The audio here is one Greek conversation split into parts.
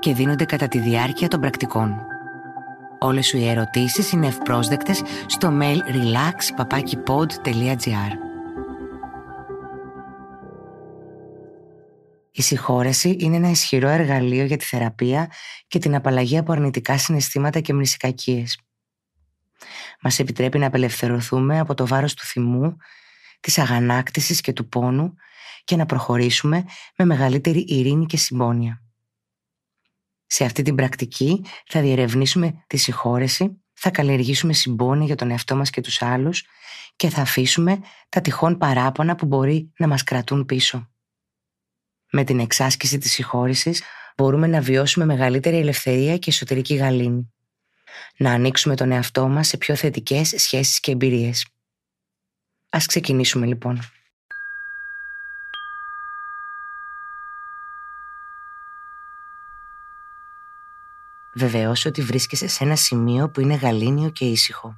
και δίνονται κατά τη διάρκεια των πρακτικών. Όλες σου οι ερωτήσεις είναι ευπρόσδεκτες στο mail relax.papakipod.gr Η συγχώρεση είναι ένα ισχυρό εργαλείο για τη θεραπεία και την απαλλαγή από αρνητικά συναισθήματα και μνησικακίες. Μας επιτρέπει να απελευθερωθούμε από το βάρος του θυμού, της αγανάκτησης και του πόνου και να προχωρήσουμε με μεγαλύτερη ειρήνη και συμπόνια. Σε αυτή την πρακτική θα διερευνήσουμε τη συγχώρεση, θα καλλιεργήσουμε συμπόνια για τον εαυτό μας και τους άλλους και θα αφήσουμε τα τυχόν παράπονα που μπορεί να μας κρατούν πίσω. Με την εξάσκηση της συγχώρεσης μπορούμε να βιώσουμε μεγαλύτερη ελευθερία και εσωτερική γαλήνη. Να ανοίξουμε τον εαυτό μας σε πιο θετικές σχέσεις και εμπειρίες. Ας ξεκινήσουμε λοιπόν. Βεβαιώσου ότι βρίσκεσαι σε ένα σημείο που είναι γαλήνιο και ήσυχο.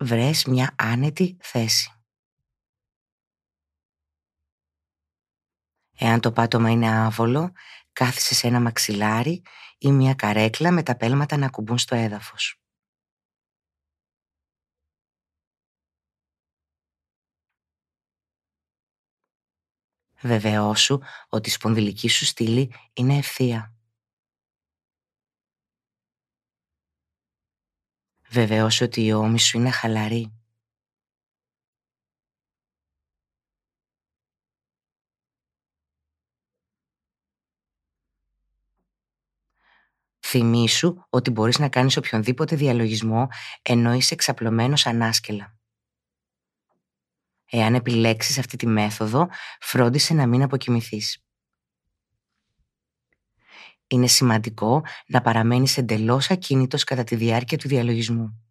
Βρες μια άνετη θέση. Εάν το πάτωμα είναι άβολο, κάθισε σε ένα μαξιλάρι ή μια καρέκλα με τα πέλματα να κουμπούν στο έδαφος. Βεβαιώσου ότι η σπονδυλική σου στήλη είναι ευθεία. Βεβαιώσου ότι η ώμη σου είναι χαλαρή. Θυμήσου ότι μπορείς να κάνεις οποιονδήποτε διαλογισμό ενώ είσαι εξαπλωμένος ανάσκελα. Εάν επιλέξεις αυτή τη μέθοδο, φρόντισε να μην αποκοιμηθείς. Είναι σημαντικό να παραμένεις εντελώς ακίνητος κατά τη διάρκεια του διαλογισμού.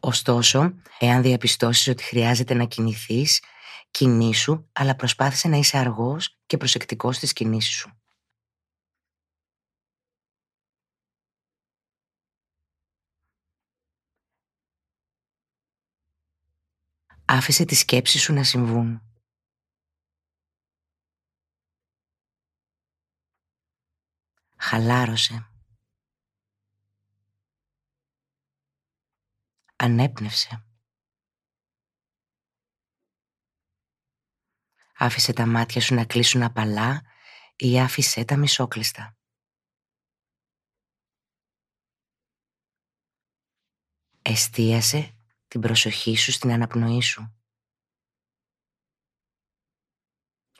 Ωστόσο, εάν διαπιστώσεις ότι χρειάζεται να κινηθείς, κινήσου, αλλά προσπάθησε να είσαι αργός και προσεκτικός στις κινήσεις σου. Άφησε τις σκέψεις σου να συμβούν. Χαλάρωσε. Ανέπνευσε. Άφησε τα μάτια σου να κλείσουν απαλά ή άφησε τα μισόκλειστα. Εστίασε την προσοχή σου στην αναπνοή σου.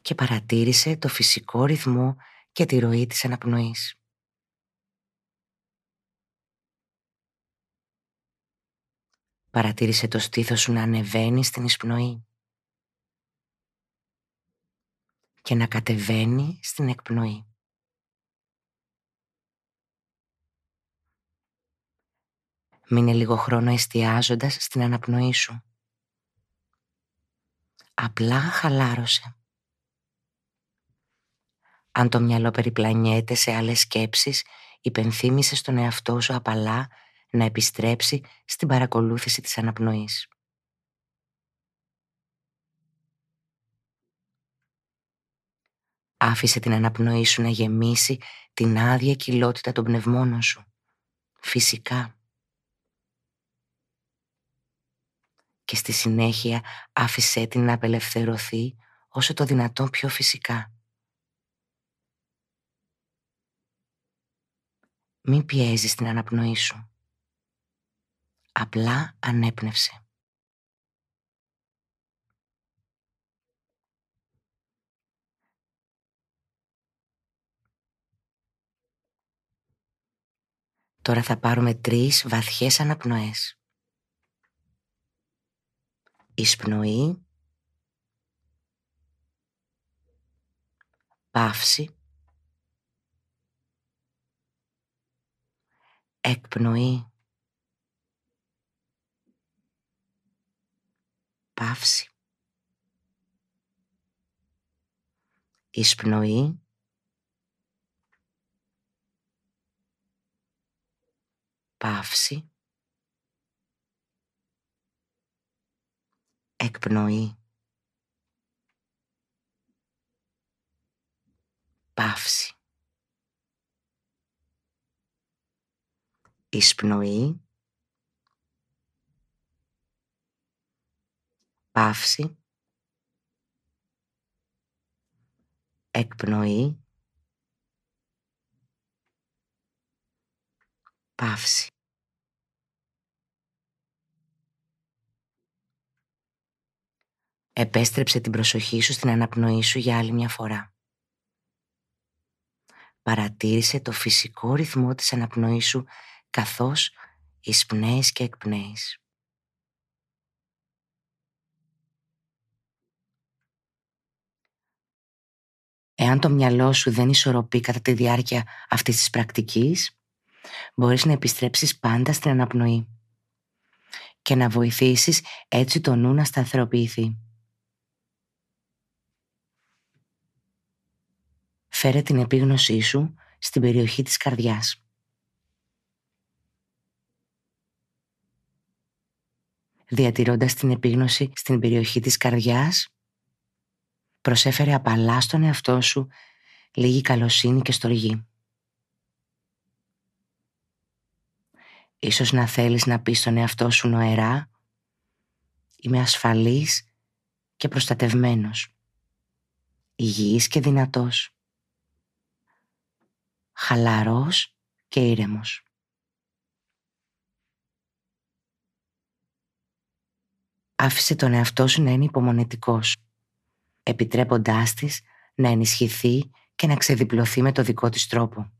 Και παρατήρησε το φυσικό ρυθμό και τη ροή της αναπνοής. Παρατήρησε το στήθος σου να ανεβαίνει στην εισπνοή και να κατεβαίνει στην εκπνοή. Μείνε λίγο χρόνο εστιάζοντας στην αναπνοή σου. Απλά χαλάρωσε. Αν το μυαλό περιπλανιέται σε άλλες σκέψεις, υπενθύμησε στον εαυτό σου απαλά να επιστρέψει στην παρακολούθηση της αναπνοής. Άφησε την αναπνοή σου να γεμίσει την άδεια κοιλότητα των πνευμόνων σου. Φυσικά. Και στη συνέχεια άφησέ την να απελευθερωθεί όσο το δυνατόν πιο φυσικά. Μην πιέζεις την αναπνοή σου. Απλά ανέπνευσε. Τώρα θα πάρουμε τρεις βαθιές αναπνοές. Εισπνοή, παύση, εκπνοή, παύση, εισπνοή, παύση, εκπνοή, παύση. Εισπνοή, παύση, εκπνοή, παύση. Επέστρεψε την προσοχή σου στην αναπνοή σου για άλλη μια φορά. Παρατήρησε το φυσικό ρυθμό της αναπνοής σου καθώς εισπνέεις και εκπνέεις. Εάν το μυαλό σου δεν ισορροπεί κατά τη διάρκεια αυτής της πρακτικής, μπορείς να επιστρέψεις πάντα στην αναπνοή και να βοηθήσεις έτσι το νου να σταθεροποιηθεί. Φέρε την επίγνωσή σου στην περιοχή της καρδιάς. Διατηρώντας την επίγνωση στην περιοχή της καρδιάς, προσέφερε απαλά στον εαυτό σου λίγη καλοσύνη και στοργή. Ίσως να θέλεις να πεις στον εαυτό σου νοερά «Είμαι ασφαλής και προστατευμένος, υγιής και δυνατός, χαλαρός και ήρεμος». Άφησε τον εαυτό σου να είναι υπομονετικός, επιτρέποντάς της να ενισχυθεί και να ξεδιπλωθεί με το δικό της τρόπο.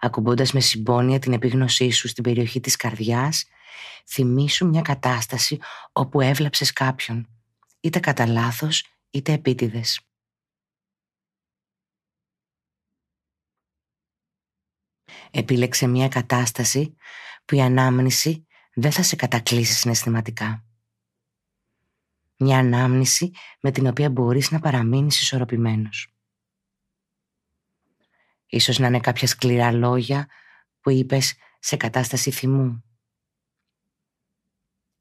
ακουμπώντας με συμπόνια την επίγνωσή σου στην περιοχή της καρδιάς, θυμήσου μια κατάσταση όπου έβλαψες κάποιον, είτε κατά λάθος είτε επίτηδες. Επίλεξε μια κατάσταση που η ανάμνηση δεν θα σε κατακλείσει συναισθηματικά. Μια ανάμνηση με την οποία μπορείς να παραμείνεις ισορροπημένος. Ίσως να είναι κάποια σκληρά λόγια που είπες σε κατάσταση θυμού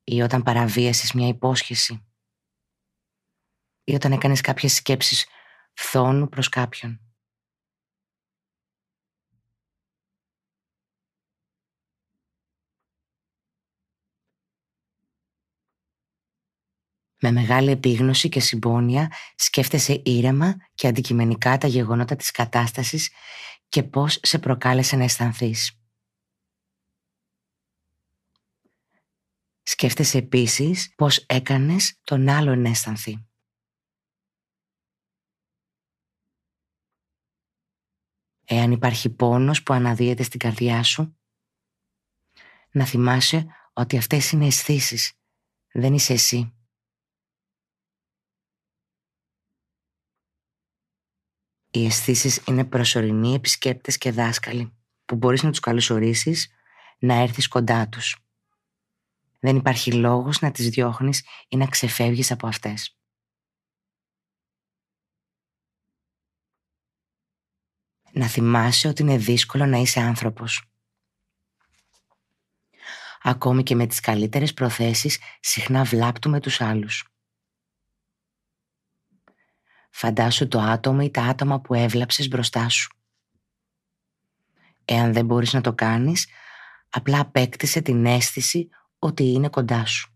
ή όταν παραβίασες μια υπόσχεση ή όταν έκανες κάποιες σκέψεις φθόνου προς κάποιον. Με μεγάλη επίγνωση και συμπόνια σκέφτεσαι ήρεμα και αντικειμενικά τα γεγονότα της κατάστασης και πώς σε προκάλεσε να αισθανθείς. Σκέφτεσαι επίσης πώς έκανες τον άλλο να αισθανθεί. Εάν υπάρχει πόνος που αναδύεται στην καρδιά σου, να θυμάσαι ότι αυτές είναι αισθήσεις, δεν είσαι εσύ. Οι αισθήσεις είναι προσωρινοί επισκέπτες και δάσκαλοι που μπορείς να τους καλωσορίσεις να έρθεις κοντά τους. Δεν υπάρχει λόγος να τις διώχνεις ή να ξεφεύγεις από αυτές. Να θυμάσαι ότι είναι δύσκολο να είσαι άνθρωπος. Ακόμη και με τις καλύτερες προθέσεις συχνά βλάπτουμε τους άλλους. Φαντάσου το άτομο ή τα άτομα που έβλαψες μπροστά σου. Εάν δεν μπορείς να το κάνεις, απλά απέκτησε την αίσθηση ότι είναι κοντά σου.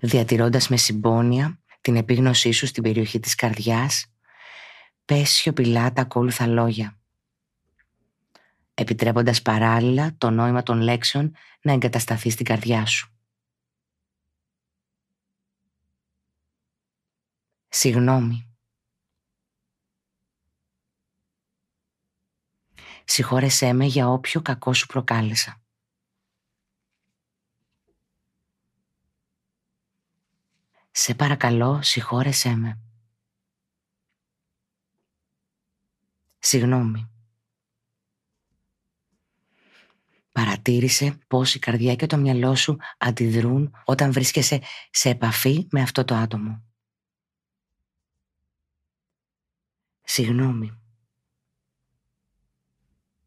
Διατηρώντας με συμπόνια την επίγνωσή σου στην περιοχή της καρδιάς, πες σιωπηλά τα ακόλουθα λόγια, επιτρέποντας παράλληλα το νόημα των λέξεων να εγκατασταθεί στην καρδιά σου. Συγνώμη. συγχώρεσέ με για όποιο κακό σου προκάλεσα. Σε παρακαλώ, συγχώρεσέ με. Συγγνώμη. Παρατήρησε πώς η καρδιά και το μυαλό σου αντιδρούν όταν βρίσκεσαι σε επαφή με αυτό το άτομο. Συγγνώμη.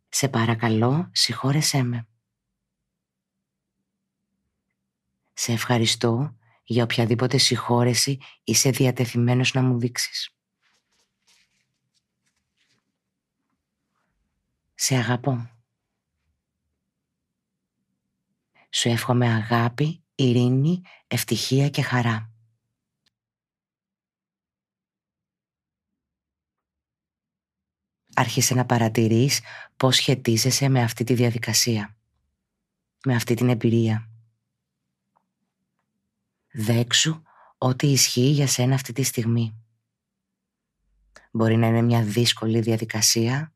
Σε παρακαλώ, συγχώρεσέ με. Σε ευχαριστώ για οποιαδήποτε συγχώρεση είσαι διατεθειμένος να μου δείξεις. Σε αγαπώ. Σου εύχομαι αγάπη, ειρήνη, ευτυχία και χαρά. Άρχισε να παρατηρείς πώς σχετίζεσαι με αυτή τη διαδικασία, με αυτή την εμπειρία. Δέξου ό,τι ισχύει για σένα αυτή τη στιγμή. Μπορεί να είναι μια δύσκολη διαδικασία,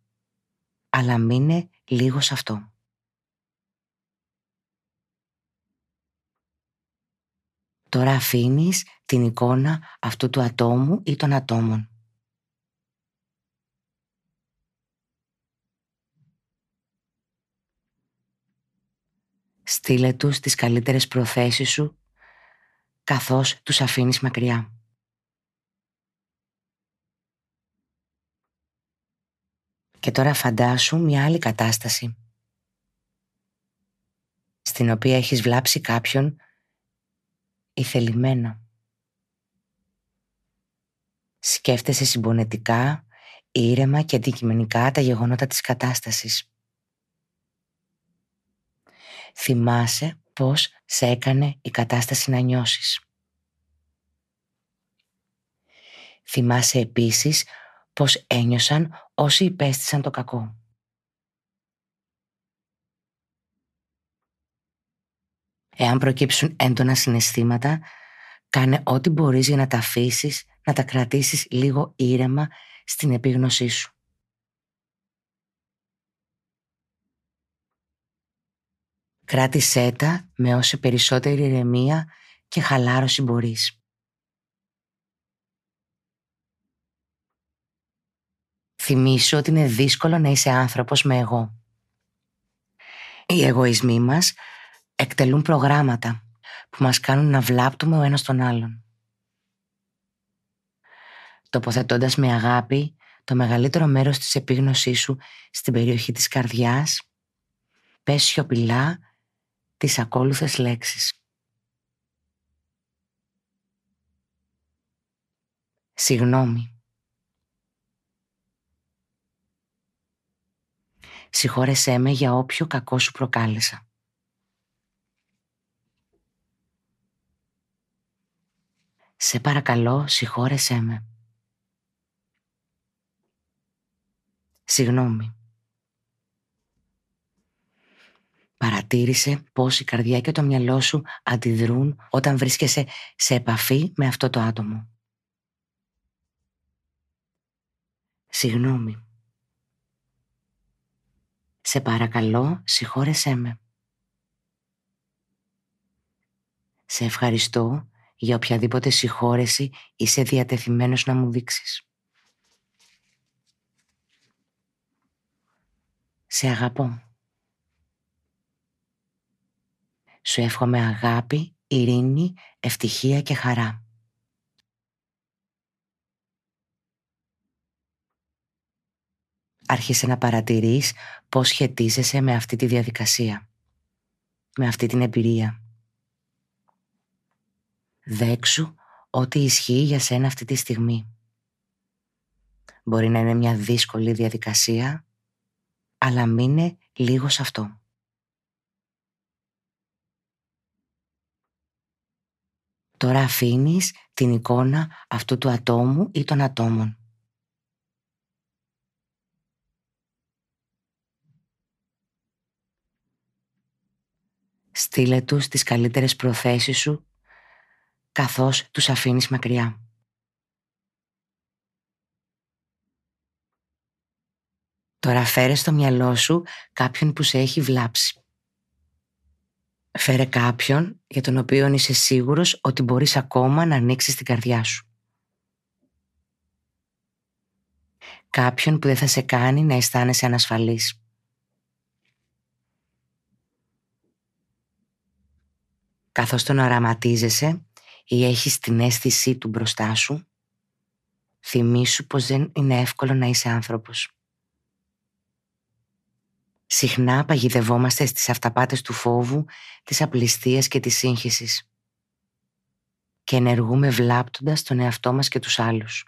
αλλά μείνε λίγο σε αυτό. Τώρα αφήνεις την εικόνα αυτού του ατόμου ή των ατόμων. Στείλε τους τις καλύτερες προθέσεις σου καθώς τους αφήνεις μακριά. Και τώρα φαντάσου μια άλλη κατάσταση στην οποία έχεις βλάψει κάποιον ηθελημένα. Σκέφτεσαι συμπονετικά, ήρεμα και αντικειμενικά τα γεγονότα της κατάστασης. Θυμάσαι πώς σε έκανε η κατάσταση να νιώσεις. Θυμάσαι επίσης πώς ένιωσαν όσοι υπέστησαν το κακό. Εάν προκύψουν έντονα συναισθήματα, κάνε ό,τι μπορείς για να τα αφήσεις, να τα κρατήσεις λίγο ήρεμα στην επίγνωσή σου. Κράτησέ τα με όση περισσότερη ηρεμία και χαλάρωση μπορείς. Θυμήσου ότι είναι δύσκολο να είσαι άνθρωπος με εγώ. Οι εγωισμοί μας εκτελούν προγράμματα που μας κάνουν να βλάπτουμε ο ένας τον άλλον. Τοποθετώντας με αγάπη το μεγαλύτερο μέρος της επίγνωσής σου στην περιοχή της καρδιάς, πες σιωπηλά τις ακόλουθες λέξεις. Συγνώμη. Συγχώρεσέ με για όποιο κακό σου προκάλεσα. Σε παρακαλώ, συγχώρεσέ με. Συγγνώμη. Παρατήρησε πώς η καρδιά και το μυαλό σου αντιδρούν όταν βρίσκεσαι σε επαφή με αυτό το άτομο. Συγγνώμη. Σε παρακαλώ, συγχώρεσέ με. Σε ευχαριστώ για οποιαδήποτε συγχώρεση είσαι διατεθειμένος να μου δείξεις. Σε αγαπώ. Σου εύχομαι αγάπη, ειρήνη, ευτυχία και χαρά. Άρχισε να παρατηρείς πώς σχετίζεσαι με αυτή τη διαδικασία, με αυτή την εμπειρία. Δέξου ό,τι ισχύει για σένα αυτή τη στιγμή. Μπορεί να είναι μια δύσκολη διαδικασία, αλλά μείνε λίγο σε αυτό. Τώρα αφήνεις την εικόνα αυτού του ατόμου ή των ατόμων; Στείλε τους τις καλύτερες προθέσεις σου καθώς τους αφήνεις μακριά. Τώρα Τώρα φέρε στο μυαλό σου κάποιον που σε έχει βλάψει. Φέρε κάποιον για τον οποίο είσαι σίγουρος ότι μπορείς ακόμα να ανοίξεις την καρδιά σου. Κάποιον που δεν θα σε κάνει να αισθάνεσαι ανασφαλής. Καθώς τον οραματίζεσαι ή έχεις την αίσθησή του μπροστά σου, θυμήσου πως δεν είναι εύκολο να είσαι άνθρωπος. Συχνά παγιδευόμαστε στις αυταπάτες του φόβου, της απληστίας και της σύγχυσης και ενεργούμε βλάπτοντας τον εαυτό μας και τους άλλους.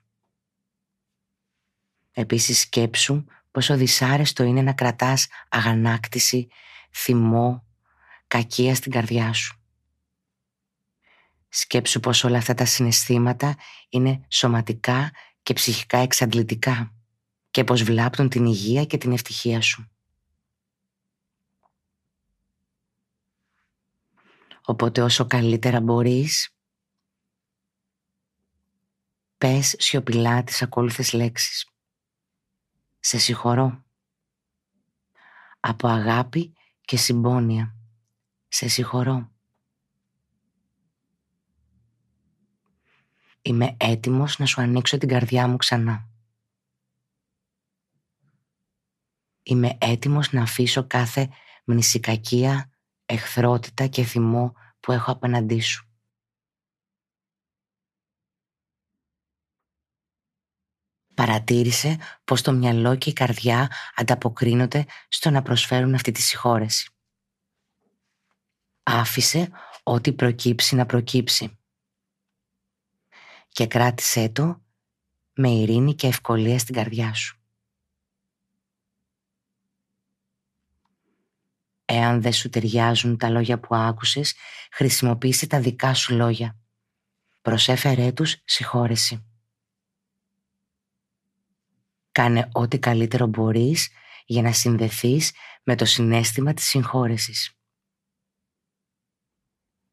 Επίσης σκέψου πόσο δυσάρεστο είναι να κρατάς αγανάκτηση, θυμό, κακία στην καρδιά σου. Σκέψου πως όλα αυτά τα συναισθήματα είναι σωματικά και ψυχικά εξαντλητικά και πως βλάπτουν την υγεία και την ευτυχία σου. Οπότε όσο καλύτερα μπορείς, πες σιωπηλά τις ακόλουθες λέξεις. Σε συγχωρώ. Από αγάπη και συμπόνια. Σε συγχωρώ. Είμαι έτοιμος να σου ανοίξω την καρδιά μου ξανά. Είμαι έτοιμος να αφήσω κάθε μνησικακία, εχθρότητα και θυμό που έχω απέναντί σου. Παρατήρησε πως το μυαλό και η καρδιά ανταποκρίνονται στο να προσφέρουν αυτή τη συγχώρεση. Άφησε ό,τι προκύψει να προκύψει και κράτησέ το με ειρήνη και ευκολία στην καρδιά σου. Εάν δεν σου ταιριάζουν τα λόγια που άκουσες, χρησιμοποίησε τα δικά σου λόγια. Προσέφερέ τους συγχώρεση. Κάνε ό,τι καλύτερο μπορείς για να συνδεθείς με το συνέστημα της συγχώρεσης.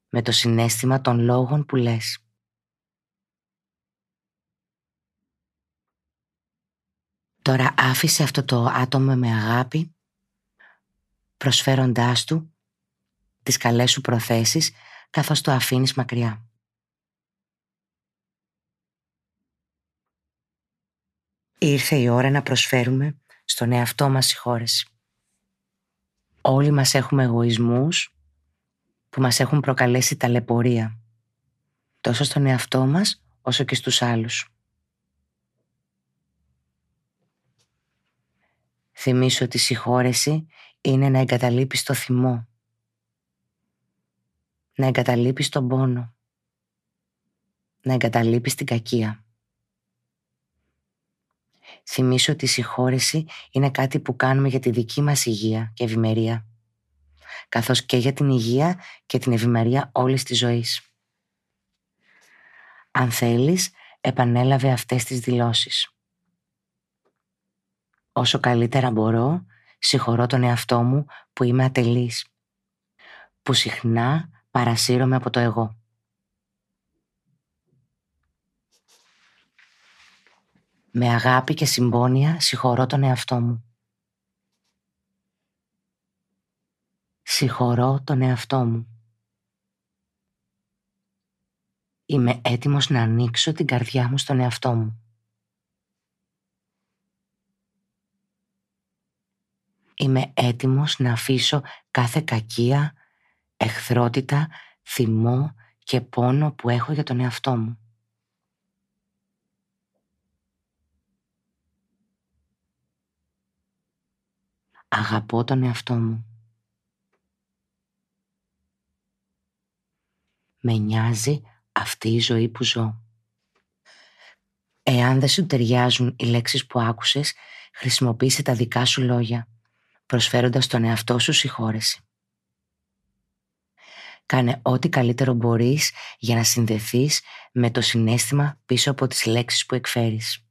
Με το συνέστημα των λόγων που λες. Τώρα άφησε αυτό το άτομο με αγάπη, προσφέροντάς του τις καλές σου προθέσεις, καθώς το αφήνεις μακριά. Ήρθε η ώρα να προσφέρουμε στον εαυτό μας συγχώρεση. Όλοι μας έχουμε εγωισμούς που μας έχουν προκαλέσει ταλαιπωρία, τόσο στον εαυτό μας όσο και στους άλλους. Θυμήσου ότι η συγχώρεση είναι να εγκαταλείπεις το θυμό. Να εγκαταλείπεις τον πόνο. Να εγκαταλείπεις την κακία. Θυμήσου ότι η συγχώρεση είναι κάτι που κάνουμε για τη δική μας υγεία και ευημερία. Καθώς και για την υγεία και την ευημερία όλης της ζωής. Αν θέλεις, επανέλαβε αυτές τις δηλώσεις. Όσο καλύτερα μπορώ, συγχωρώ τον εαυτό μου που είμαι ατελής, που συχνά παρασύρωμαι από το εγώ. Με αγάπη και συμπόνια συγχωρώ τον εαυτό μου. Συγχωρώ τον εαυτό μου. Είμαι έτοιμος να ανοίξω την καρδιά μου στον εαυτό μου. Είμαι έτοιμος να αφήσω κάθε κακία, εχθρότητα, θυμό και πόνο που έχω για τον εαυτό μου. Αγαπώ τον εαυτό μου. Με νοιάζει αυτή η ζωή που ζω. Εάν δεν σου ταιριάζουν οι λέξεις που άκουσες, χρησιμοποίησε τα δικά σου λόγια προσφέροντας τον εαυτό σου συγχώρεση. Κάνε ό,τι καλύτερο μπορείς για να συνδεθείς με το συνέστημα πίσω από τις λέξεις που εκφέρεις.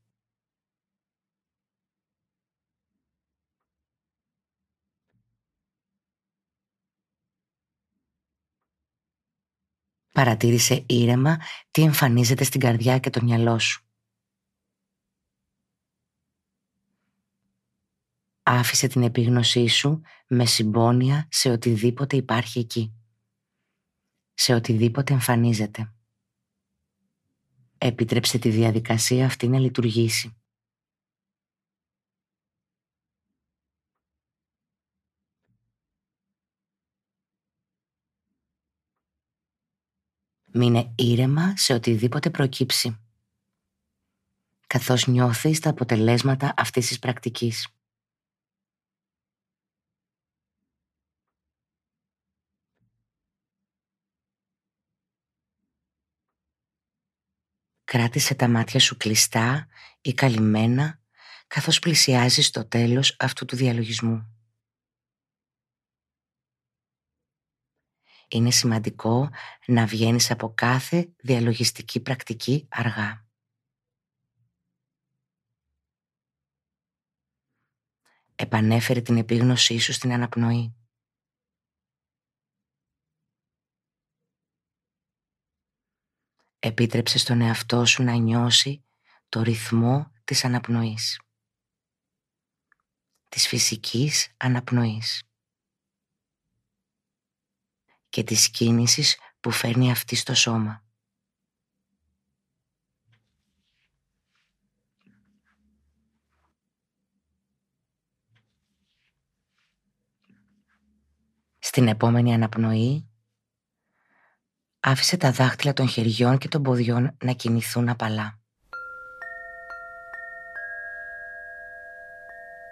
Παρατήρησε ήρεμα τι εμφανίζεται στην καρδιά και το μυαλό σου. Παρατήρησε ήρεμα τι εμφανίζεται στην καρδιά και το μυαλό σου. παρατηρησε ηρεμα τι εμφανιζεται στην καρδια και το μυαλο σου. παρατηρησε ηρεμα τι εμφανιζεται στην καρδια και το μυαλο σου. παρατηρησε ηρεμα τι εμφανιζεται στην καρδια και το μυαλο σου. παρατηρησε ηρεμα τι εμφανιζεται στην καρδια και το μυαλο σου. Άφησε την επίγνωσή σου με συμπόνια σε οτιδήποτε υπάρχει εκεί. Σε οτιδήποτε εμφανίζεται. Επίτρεψε τη διαδικασία αυτή να λειτουργήσει. Μείνε ήρεμα σε οτιδήποτε προκύψει, καθώς νιώθεις τα αποτελέσματα αυτής της πρακτικής. Κράτησε τα μάτια σου κλειστά ή καλυμμένα καθώς πλησιάζεις το τέλος αυτού του διαλογισμού. Είναι σημαντικό να βγαίνεις από κάθε διαλογιστική πρακτική αργά. Επανέφερε την επίγνωσή σου στην αναπνοή. Επίτρεψε στον εαυτό σου να νιώσει το ρυθμό της αναπνοής. Της φυσικής αναπνοής. Και της κίνησης που φέρνει αυτή στο σώμα. Στην επόμενη αναπνοή άφησε τα δάχτυλα των χεριών και των ποδιών να κινηθούν απαλά.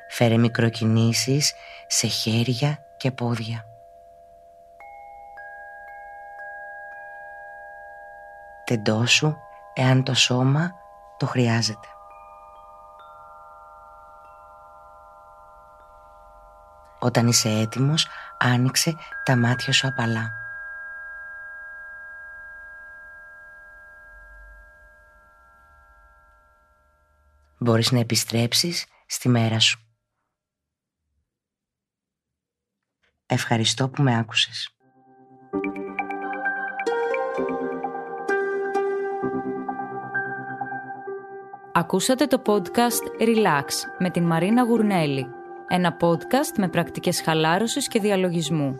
Φέρε μικροκινήσεις σε χέρια και πόδια. Τεντώσου εάν το σώμα το χρειάζεται. Όταν είσαι έτοιμος, άνοιξε τα μάτια σου απαλά. Μπορείς να επιστρέψεις στη μέρα σου. Ευχαριστώ που με άκουσες. Ακούσατε το podcast Relax με την Μαρίνα Γουρνέλη. Ένα podcast με πρακτικές χαλάρωσης και διαλογισμού.